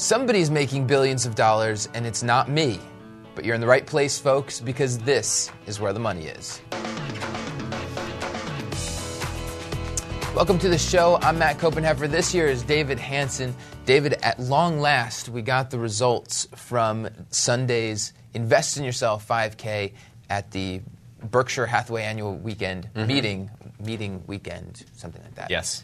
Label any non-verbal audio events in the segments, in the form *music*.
Somebody's making billions of dollars, and it's not me. But you're in the right place, folks, because this is where the money is. Welcome to the show. I'm Matt Koppenheffer. This year is David Hanson. David, at long last, we got the results from Sunday's Invest in Yourself 5K at the Berkshire Hathaway annual weekend mm-hmm. meeting, meeting weekend, something like that. Yes.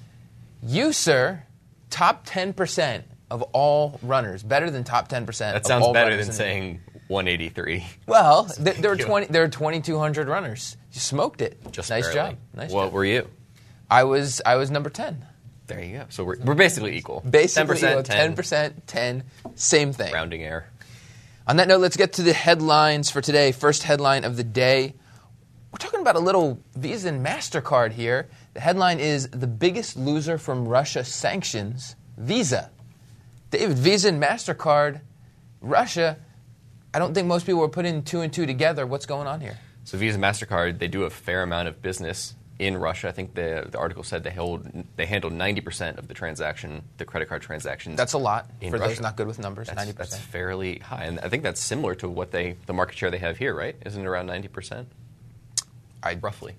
You, sir, top 10% of all runners, better than top 10% That sounds better than saying 183. Well, th- *laughs* there you. 20 there were 2200 runners. You smoked it. Just nice barely. job. Nice What job. were you? I was I was number 10. There you go. So we're, we're basically equal. Basically, 10%, you know, 10, 10%, 10, same thing. rounding error. On that note, let's get to the headlines for today. First headline of the day. We're talking about a little Visa and MasterCard here. The headline is The biggest loser from Russia sanctions, Visa. David, Visa and MasterCard, Russia. I don't think most people were putting two and two together. What's going on here? So Visa, Mastercard, they do a fair amount of business in Russia. I think the the article said they hold they handle 90% of the transaction, the credit card transactions. That's a lot for those not good with numbers. That's, 90%. that's fairly high, and I think that's similar to what they the market share they have here, right? Isn't it around 90%? I, roughly.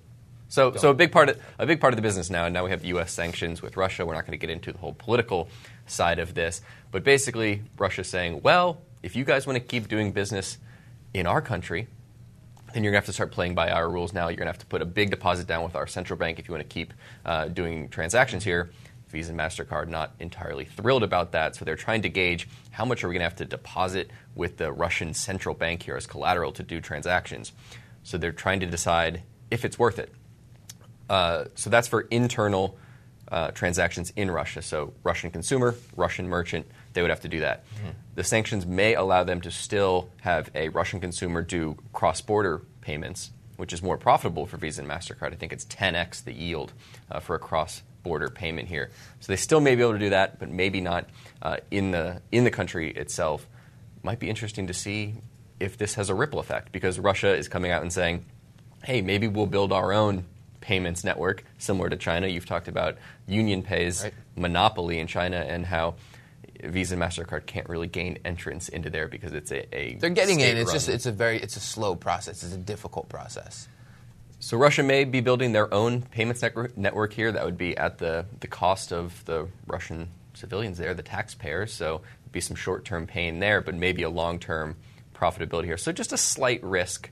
So, so a big part of a big part of the business now, and now we have U.S. sanctions with Russia. We're not going to get into the whole political side of this, but basically, Russia's saying, well, if you guys want to keep doing business in our country, then you're going to have to start playing by our rules now. You're going to have to put a big deposit down with our central bank if you want to keep uh, doing transactions here. Visa and MasterCard not entirely thrilled about that, so they're trying to gauge how much are we going to have to deposit with the Russian central bank here as collateral to do transactions. So they're trying to decide if it's worth it. Uh, so that's for internal uh, transactions in Russia. So Russian consumer, Russian merchant, they would have to do that. The sanctions may allow them to still have a Russian consumer do cross-border payments, which is more profitable for Visa and Mastercard. I think it's 10x the yield uh, for a cross-border payment here. So they still may be able to do that, but maybe not uh, in the in the country itself. Might be interesting to see if this has a ripple effect because Russia is coming out and saying, hey, maybe we'll build our own payments network similar to China. You've talked about Union Pay's Right. monopoly in China and how Visa and Mastercard can't really gain entrance into there because it's a, a they're getting in. It's state-run- just it's a very it's a slow process. It's a difficult process. so Russia may be building their own payments network, network here that would be at the, the cost of the Russian civilians there, the taxpayers. So it'd be some short term pain there, but maybe a long term profitability here. So just a slight risk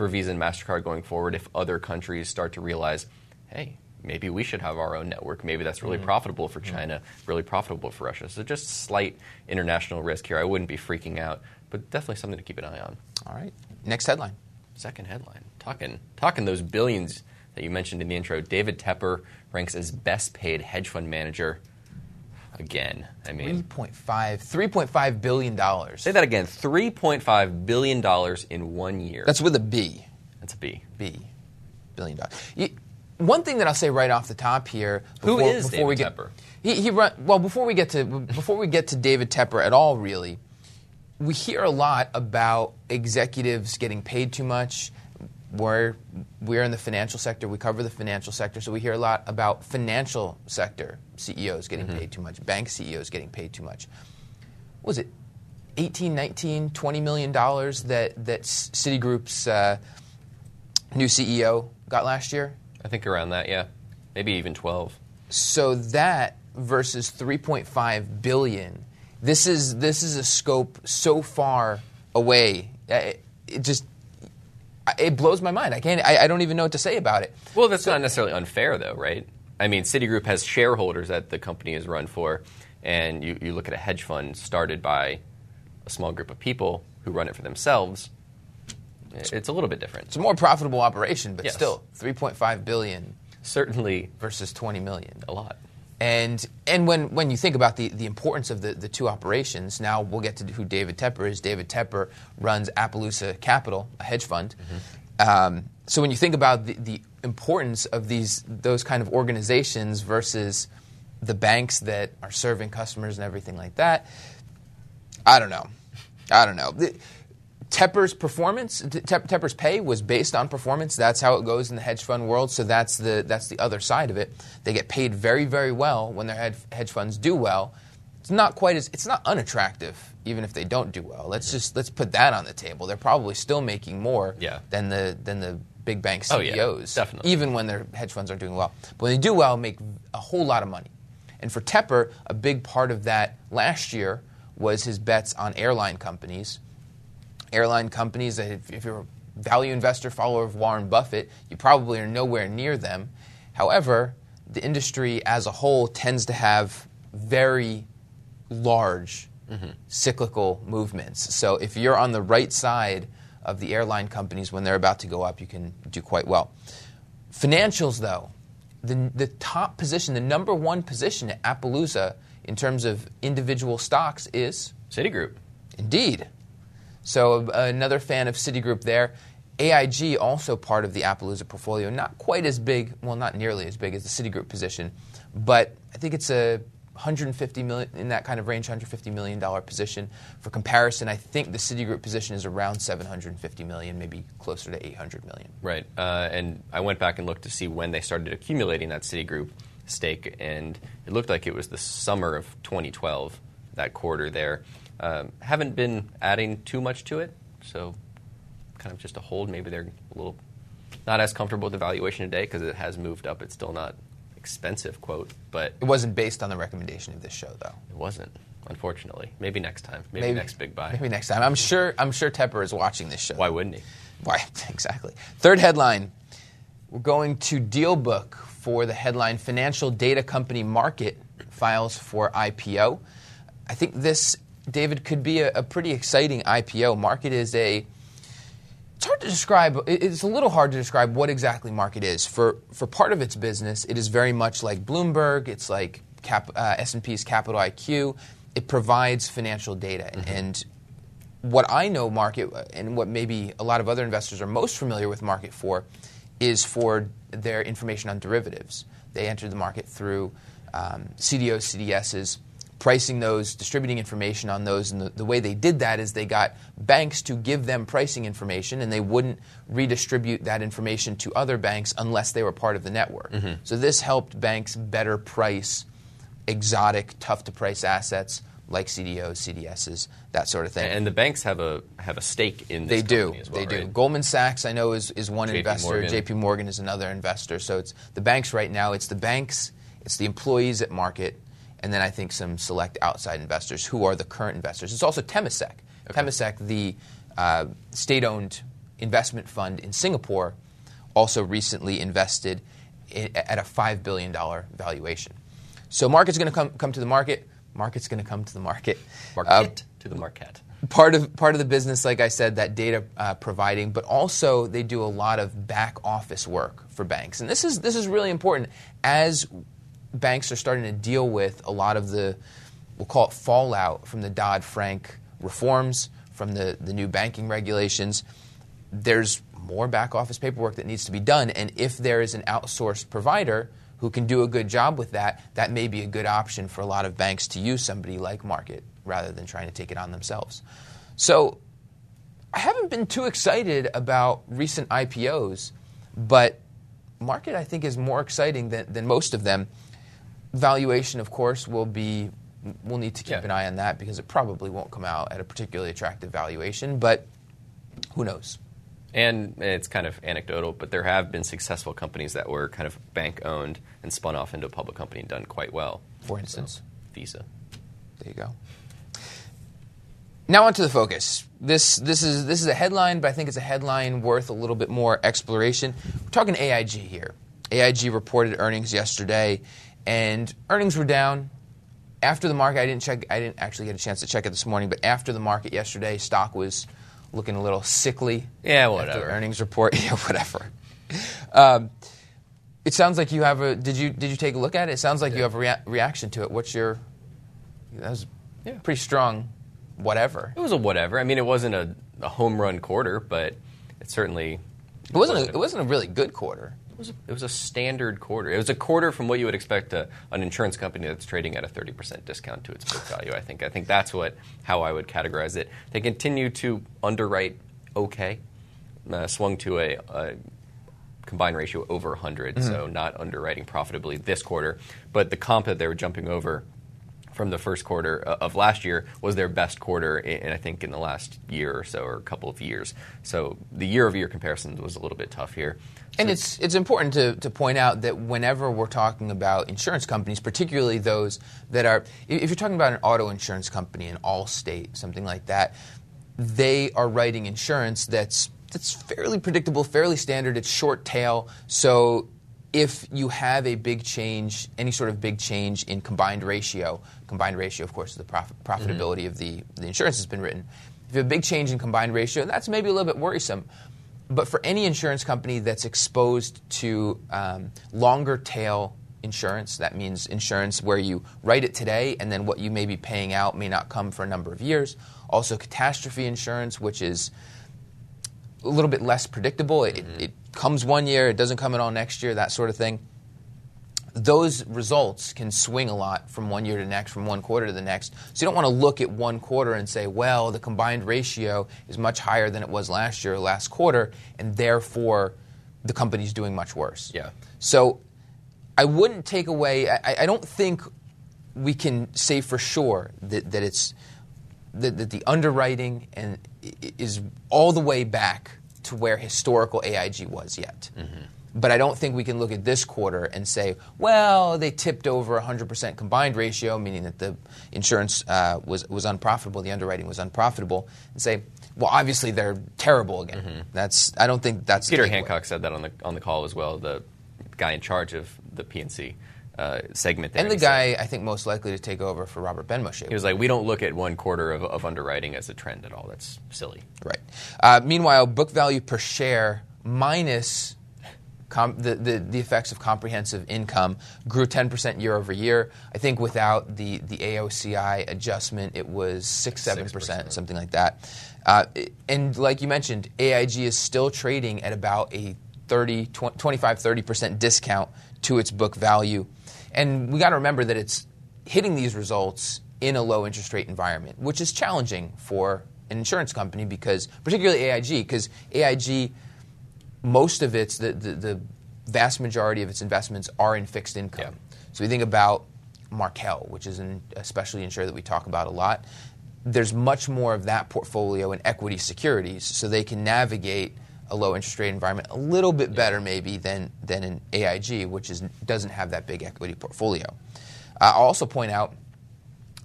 for Visa and MasterCard going forward if other countries start to realize, hey, maybe we should have our own network. Maybe that's really mm. profitable for mm. China, really profitable for Russia. So just slight international risk here. I wouldn't be freaking out, but definitely something to keep an eye on. All right. Next headline. Second headline. Talking talking those billions that you mentioned in the intro. David Tepper ranks as best paid hedge fund manager again. I mean, 3.5 3.5 billion dollars. say that again. Three point five billion dollars in one year. That's with a B. that's a B. B. Billion dollars. You, one thing that I'll say right off the top here. Who Before, is before we David get, Tepper? He, he run, well before we get to before we get to David Tepper at all. Really, we hear a lot about executives getting paid too much. We're we're in the financial sector. We cover the financial sector, so we hear a lot about financial sector CEOs getting Mm-hmm. paid too much, bank CEOs getting paid too much. What was it 18, 19, 20 million dollars that that Citigroup's uh, new CEO got last year? I think around that. Yeah, maybe even twelve. So that versus 3.5 billion, this is this is a scope so far away. Uh, It, it just it blows my mind. I can't. I, I don't even know what to say about it. Well, that's not necessarily unfair, though, right? I mean, Citigroup has shareholders that the company is run for, and you, you look at a hedge fund started by a small group of people who run it for themselves. It's a little bit different. It's a more profitable operation, but Yes. still 3.5 billion Certainly versus 20 million. a lot. And and when, when you think about the, the importance of the, the two operations, now we'll get to who David Tepper is. David Tepper runs Appaloosa Capital, a hedge fund. Um, so when you think about the, the importance of these those kind of organizations versus the banks that are serving customers and everything like that, I don't know. I don't know. Tepper's performance, Te- Tepper's pay was based on performance. That's how it goes in the hedge fund world. So that's the that's the other side of it. They get paid very very well when their hedge, hedge funds do well, it's not quite as it's not unattractive even if they don't do well. Let's just let's put that on the table. They're probably still making more Yeah. than the than the big bank Oh, yeah, CEOs, definitely. even when their hedge funds aren't doing well. But when they do well, make a whole lot of money. And for Tepper, a big part of that last year was his bets on airline companies. Airline companies, that if, if you're a value investor, follower of Warren Buffett, you probably are nowhere near them. However, the industry as a whole tends to have very large mm-hmm. cyclical movements. So if you're on the right side of the airline companies when they're about to go up, you can do quite well. Financials, though, the, the top position, the number one position at Appaloosa in terms of individual stocks is Citigroup. Indeed. So uh, another fan of Citigroup there. AIG also part of the Appaloosa portfolio, not quite as big, well, not nearly as big as the Citigroup position, but I think it's a 150 million in that kind of range, 150 million dollar position. For comparison, I think the Citigroup position is around 750 million, maybe closer to 800 million. Right. Uh, and I went back and looked to see when they started accumulating that Citigroup stake, and it looked like it was the summer of 2012, that quarter there. Um, haven't been adding too much to it, so kind of just a hold. Maybe they're a little not as comfortable with the valuation today because it has moved up. It's still not expensive, quote, but It wasn't based on the recommendation of this show, though. it wasn't, unfortunately. Maybe next time. Maybe, next big buy. Maybe next time. I'm sure. I'm sure Tepper is watching this show. Why wouldn't he? Why, *laughs* exactly. Third headline we're going to Dealbook for the headline Financial Data Company Markit files for IPO. I think this, David, could be a, a pretty exciting IPO. Markit is a. It's hard to describe. It's a little hard to describe what exactly Markit is. For for part of its business, it is very much like Bloomberg. It's like Cap, uh, S&P's Capital IQ. It provides financial data, and what I know Markit and what maybe a lot of other investors are most familiar with Markit for is for their information on derivatives. They enter the market through um, CDOs, CDSs, pricing those, distributing information on those. And the, the way they did that is they got banks to give them pricing information and they wouldn't redistribute that information to other banks unless they were part of the network. Mm-hmm. So this helped banks better price exotic, tough to price assets like CDOs, CDSs, that sort of thing. And the banks have a have a stake in this They do. as well, they do. right? Goldman Sachs, I know, is, is one JP investor. Morgan. JP Morgan is another investor. So it's the banks right now. It's the banks, it's the employees at Markit, and then I think some select outside investors who are the current investors. It's also Temasek. Temasek, the uh, state owned investment fund in Singapore, also recently invested i at a $5 billion valuation. So Markit's going to come, come to the market. Markit's going to come to the market. Uh, Markit to the market. part of part of the business, like I said, that data uh, providing, but also they do a lot of back office work for banks, and this is this is really important as banks are starting to deal with a lot of the we'll call it fallout from the Dodd Frank reforms, from the the new banking regulations. There's more back office paperwork that needs to be done, and if there is an outsourced provider who can do a good job with that, that may be a good option for a lot of banks to use somebody like Markit rather than trying to take it on themselves. So I haven't been too excited about recent IPOs, but Markit I think is more exciting than, than most of them. Valuation, of course, will be we'll need to keep Yeah. an eye on that because it probably won't come out at a particularly attractive valuation, but who knows? And it's kind of anecdotal, but there have been successful companies that were kind of bank owned and spun off into a public company and done quite well. For instance. Visa. There you go. Now onto the focus. This this is this is a headline, but I think it's a headline worth a little bit more exploration. We're talking AIG here. AIG reported earnings yesterday, and earnings were down. After the market, I didn't check. I didn't actually get a chance to check it this morning, but after the market yesterday, stock was looking a little sickly. Yeah, whatever. earnings report, *laughs* yeah, whatever. Um, it sounds like you have a. Did you did you take a look at it? It sounds like you have a rea- reaction to it. What's your? That was Yeah. pretty strong. Whatever. It was a whatever. I mean, it wasn't a, a home run quarter, but it certainly It wasn't. A, it wasn't a really good quarter. It was, a, it was a standard quarter. It was a quarter from what you would expect a, an insurance company that's trading at a 30% discount to its book value. I think. I think that's what how I would categorize it. They continue to underwrite okay. Uh, swung to a, a combined ratio over 100, so not underwriting profitably this quarter. But the comp that they were jumping over from the first quarter uh, of last year was their best quarter, in, I think, in the last year or so, or a couple of years. So the year-over-year comparison was a little bit tough here. And it's it's important to, to point out that whenever we're talking about insurance companies, particularly those that are, if you're talking about an auto insurance company, an Allstate, something like that, they are writing insurance that's that's fairly predictable, fairly standard. It's short tail, so if you have a big change, any sort of big change in combined ratio, combined ratio, of course, is the profit, profitability mm-hmm. of the, the insurance has been written. If you have a big change in combined ratio, that's maybe a little bit worrisome. But for any insurance company that's exposed to um, longer tail insurance, that means insurance where you write it today and then what you may be paying out may not come for a number of years. Also, catastrophe insurance, which is a little bit less predictable. It, mm-hmm. it comes one year, it doesn't come at all next year, that sort of thing. Those results can swing a lot from one year to next, from one quarter to the next. So you don't want to look at one quarter and say, well, the combined ratio is much higher than it was last year or last quarter, and therefore the company's doing much worse. Yeah. So I wouldn't take away, I, I don't think we can say for sure that, that it's that, that the underwriting and is all the way back to where historical AIG was yet. Mm-hmm. But I don't think we can look at this quarter and say, well, they tipped over 100% combined ratio, meaning that the insurance uh, was, was unprofitable, the underwriting was unprofitable, and say, well, obviously they're terrible again. Mm-hmm. That's I don't think that's Peter Hancock said that on the on the call as well. The guy in charge of the P&C uh, segment there. And the guy, I think, most likely to take over for Robert Benmosche. He was like, we don't look at one quarter of, of underwriting as a trend at all. That's silly. Right. Uh, meanwhile, book value per share minus Com- the, the, the, effects of comprehensive income grew 10% year over year. I think without the, the AOCI adjustment, it was 6 7%, 6%. something like that. Uh, and like you mentioned, AIG is still trading at about a 30, 25 30% discount to its book value. And we got to remember that it's hitting these results in a low interest rate environment, which is challenging for an insurance company because, particularly AIG, because AIG, most of its, the, the, the, vast majority of its investments are in fixed income. Yeah. So we think about Markel, which is an, especially insured that we talk about a lot. There's much more of that portfolio in equity securities, so they can navigate a low interest rate environment a little bit better maybe than, than an AIG, which is, doesn't have that big equity portfolio. Uh, I'll also point out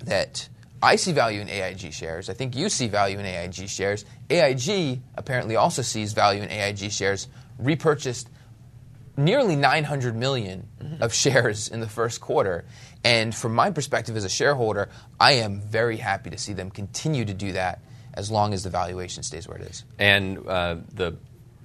that I see value in AIG shares. I think you see value in AIG shares. AIG apparently also sees value in AIG shares, repurchased nearly 900 million mm-hmm. of shares in the first quarter. And from my perspective as a shareholder, I am very happy to see them continue to do that as long as the valuation stays where it is. And uh, the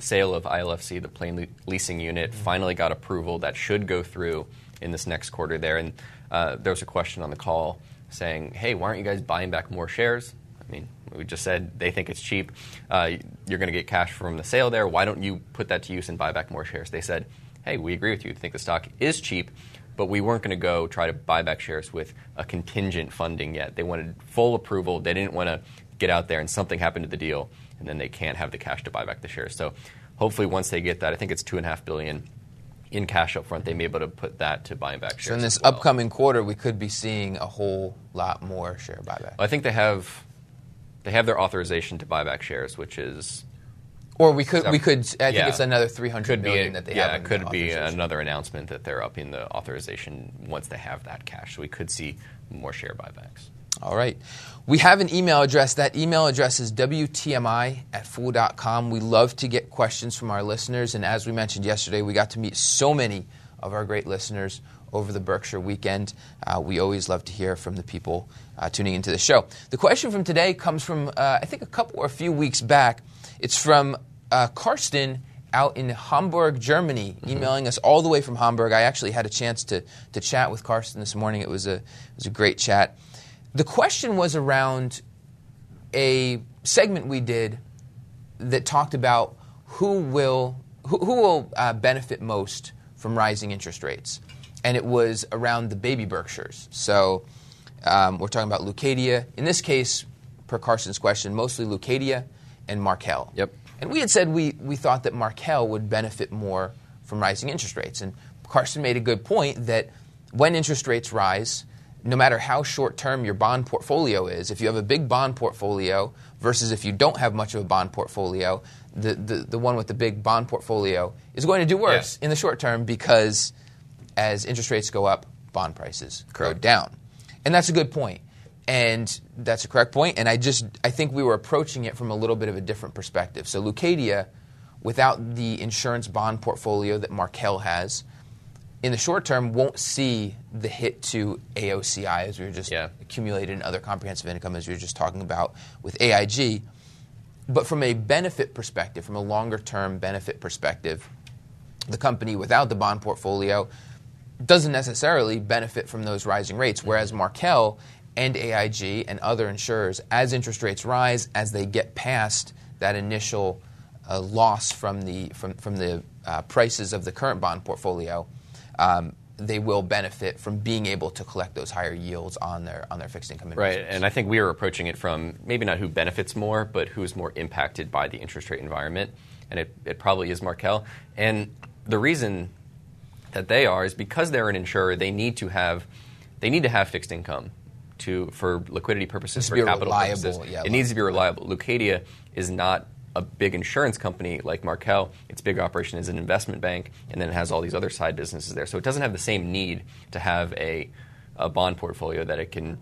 sale of ILFC, the plane leasing unit, mm-hmm. finally got approval that should go through in this next quarter there. And uh, there was a question on the call saying, hey, why aren't you guys buying back more shares? I mean, we just said they think it's cheap. Uh, you're going to get cash from the sale there. Why don't you put that to use and buy back more shares? They said, hey, we agree with you. We think the stock is cheap, but we weren't going to go try to buy back shares with a contingent funding yet. They wanted full approval. They didn't want to get out there and something happened to the deal and then they can't have the cash to buy back the shares. So hopefully, once they get that, I think it's two and a half billion in cash up front, they may be able to put that to buying back shares. So in this well. upcoming quarter, we could be seeing a whole lot more share buyback. I think they have they have their authorization to buy back shares, which is. Or we could, we could. I think yeah. it's another three hundred million that they yeah, have. Yeah, it could be another announcement that they're upping the authorization once they have that cash. So we could see more share buybacks. All right. We have an email address. That email address is WTMI at fool.com. We love to get questions from our listeners. And as we mentioned yesterday, we got to meet so many of our great listeners over the Berkshire weekend. Uh, we always love to hear from the people uh, tuning into the show. The question from today comes from, uh, I think, a couple or a few weeks back. It's from uh, Karsten out in Hamburg, Germany, mm-hmm. emailing us all the way from Hamburg. I actually had a chance to, to chat with Karsten this morning. It was a, it was a great chat. The question was around a segment we did that talked about who will who, who will uh, benefit most from rising interest rates, and it was around the baby Berkshires. So um, we're talking about Leucadia. In this case, per Karsten's question, mostly Leucadia and Markel. Yep. And we had said we, we thought that Markel would benefit more from rising interest rates. And Karsten made a good point that when interest rates rise, no matter how short term your bond portfolio is, if you have a big bond portfolio versus if you don't have much of a bond portfolio, the, the, the one with the big bond portfolio is going to do worse Yeah. in the short term because as interest rates go up, bond prices go down. And that's a good point. And that's a correct point. And I just I think we were approaching it from a little bit of a different perspective. So Leucadia, without the insurance bond portfolio that Markel has, in the short term won't see the hit to AOCI as we were just Yeah. accumulated in other comprehensive income as we were just talking about with AIG. But from a benefit perspective, from a longer term benefit perspective, the company without the bond portfolio doesn't necessarily benefit from those rising rates. Whereas Markel and AIG and other insurers, as interest rates rise, as they get past that initial uh, loss from the from, from the uh, prices of the current bond portfolio, um, they will benefit from being able to collect those higher yields on their on their fixed income Right, and I think we are approaching it from maybe not who benefits more, but who's more impacted by the interest rate environment, and it, it probably is Markel. And the reason that they are is because they're an insurer, they need to have they need to have fixed income to for liquidity purposes, for capital reliable- purposes. yeah, it needs to be reliable. Leucadia is not a big insurance company like Markel. Its big operation is an investment bank, and then it has all these other side businesses there. So it doesn't have the same need to have a, a bond portfolio that it can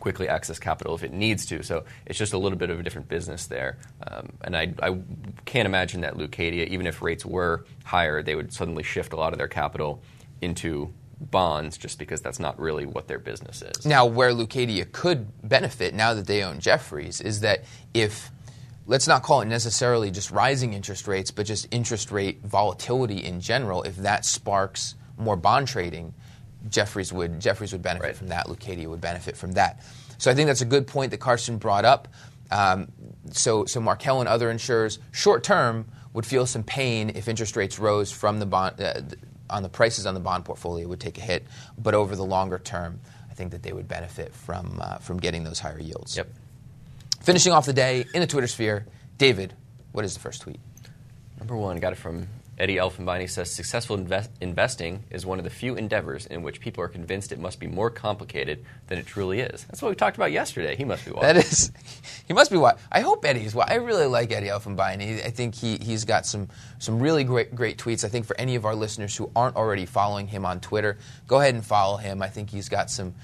quickly access capital if it needs to. So it's just a little bit of a different business there. Um, and I, I can't imagine that Leucadia, even if rates were higher, they would suddenly shift a lot of their capital into bonds just because that's not really what their business is. Now, where Leucadia could benefit now that they own Jefferies is that if, let's not call it necessarily just rising interest rates, but just interest rate volatility in general, if that sparks more bond trading, Jefferies would Jefferies would benefit Right. from that. Leucadia would benefit from that. So I think that's a good point that Karsten brought up. Um, so, so Markel and other insurers, short term, would feel some pain if interest rates rose from the bond uh, on the prices on the bond portfolio would take a hit. But over the longer term, I think that they would benefit from uh, from getting those higher yields. Yep. Finishing off the day in the Twitter sphere, David, what is the first tweet? Number one, got it from Eddie Elfenbein. He says successful invest- investing is one of the few endeavors in which people are convinced it must be more complicated than it truly is. That's what we talked about yesterday. He must be. That is, *laughs* he must be what I hope Eddie's. What I really like Eddie Elfenbein. He, I think he he's got some some really great great tweets. I think for any of our listeners who aren't already following him on Twitter, go ahead and follow him. I think he's got some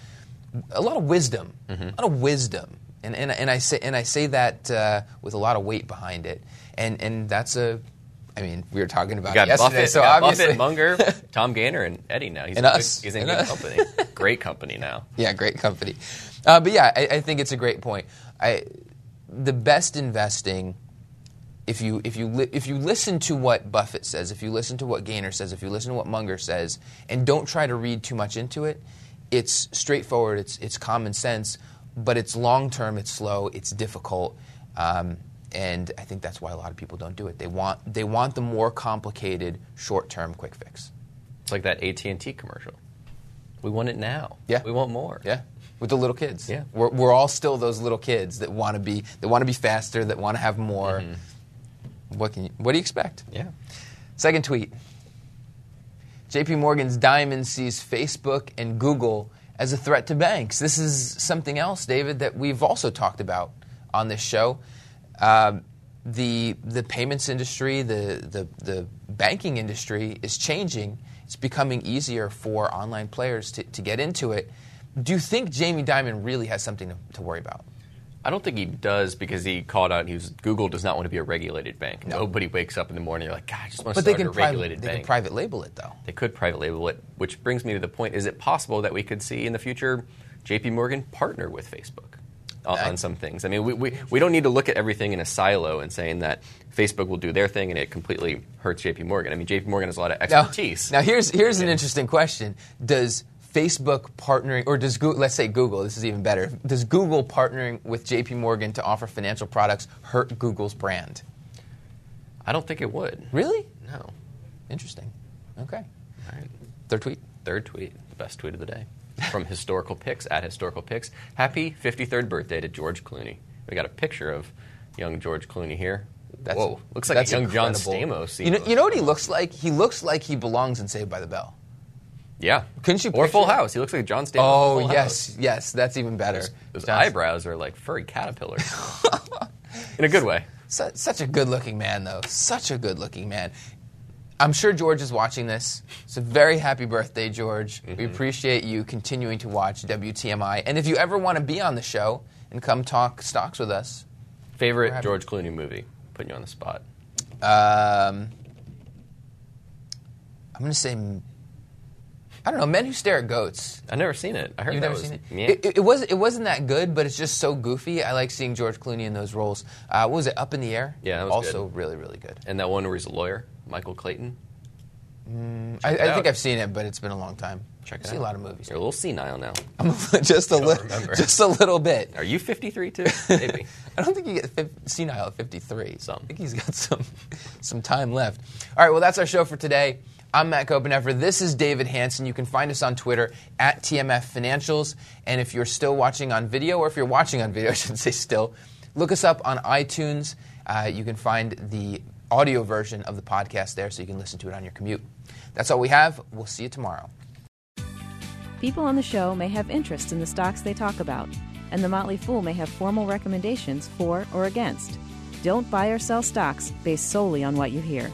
a lot of wisdom, mm-hmm. a lot of wisdom, and and, and I say and I say that uh, with a lot of weight behind it, and and that's a. I mean, we were talking about got it yesterday, Buffett, so got obviously, Buffett, Munger, *laughs* Tom Gaynor, and Eddie now. He's And in good- us. he's in And good us. company. *laughs* Great company now. Yeah, great company. Uh, but yeah, I, I think it's a great point. I, the best investing, if you if you li- if you listen to what Buffett says, if you listen to what Gaynor says, if you listen to what Munger says, and don't try to read too much into it, it's straightforward. It's it's common sense, but it's long term. It's slow. It's difficult. Um, and I think that's why a lot of people don't do it. They want they want the more complicated short term quick fix. It's like that AT and T commercial. We want it now. Yeah. we want more. Yeah, with the little kids. Yeah. we're, we're all still those little kids that want to be that want to be faster, that want to have more. What can you, what do you expect? yeah. Second tweet. JP Morgan's Dimon sees Facebook and Google as a threat to banks. This is something else, David, that we've also talked about on this show. Um, the the payments industry, the, the the banking industry is changing. It's becoming easier for online players to, to get into it. Do you think Jamie Dimon really has something to, to worry about? I don't think he does because he called out. He was Google does not want to be a regulated bank. No. Nobody wakes up in the morning. And you're like, God, I just want to But start a private, regulated they bank. They can private label it, though. They could private label it, which brings me to the point: Is it possible that we could see in the future J.P. Morgan partner with Facebook on, I- on some things? I mean, we, we, we don't need to look at everything in a silo and saying that Facebook will do their thing and it completely hurts J.P. Morgan. I mean, J.P. Morgan has a lot of Now- expertise. Now, here's here's an interesting question: Does Facebook partnering, or does Google, let's say Google, this is even better. Does Google partnering with J.P. Morgan to offer financial products hurt Google's brand? I don't think it would. Really? No. Interesting. Okay. All right. Third tweet. Third tweet, the best tweet of the day, from *laughs* Historical Pics at Historical Pics. Happy 53rd birthday to George Clooney. We got a picture of young George Clooney here. That's- Whoa, looks like that's a young John incredible. Stamos. You know, you know what he looks like? He looks like he belongs in Saved by the Bell. Yeah. Couldn't you Or Full House. He looks like John Stamos. Oh yes, House. yes, that's even better. Those eyebrows are like furry caterpillars. *laughs* In a good way. Su- such a good-looking man, though. Such a good-looking man. I'm sure George is watching this. It's a very happy birthday, George. We Mm-hmm. appreciate you continuing to watch WTMI. And if you ever want to be on the show and come talk stocks with us, Favorite happy. George Clooney movie? Putting you on the spot. um, I'm going to say, I don't know, Men Who Stare at Goats. I've never seen it. I heard You've that never was seen it? Yeah. It, it, it wasn't. It wasn't that good, but it's just so goofy. I like seeing George Clooney in those roles. Uh, what was it? Up in the Air. Yeah, that was also good. really, really good. and that one where he's a lawyer, Michael Clayton. I, I think. I've seen it, but it's been a long time. Check I it see out. a lot of movies. You're a little senile now. *laughs* I'm just a little, *laughs* just a little bit. Are you 53 too? *laughs* Maybe. I don't think you get fif- senile at 53. Some. I think he's got some some time left. All right, well, that's our show for today. I'm Matt Koppenheffer. This is David Hanson. You can find us on Twitter at TMF Financials. And if you're still watching on video, or if you're watching on video, *laughs* I should say still, look us up on iTunes. Uh, you can find the audio version of the podcast there so you can listen to it on your commute. That's all we have. We'll see you tomorrow. People on the show may have interest in the stocks they talk about, and the Motley Fool may have formal recommendations for or against. Don't buy or sell stocks based solely on what you hear.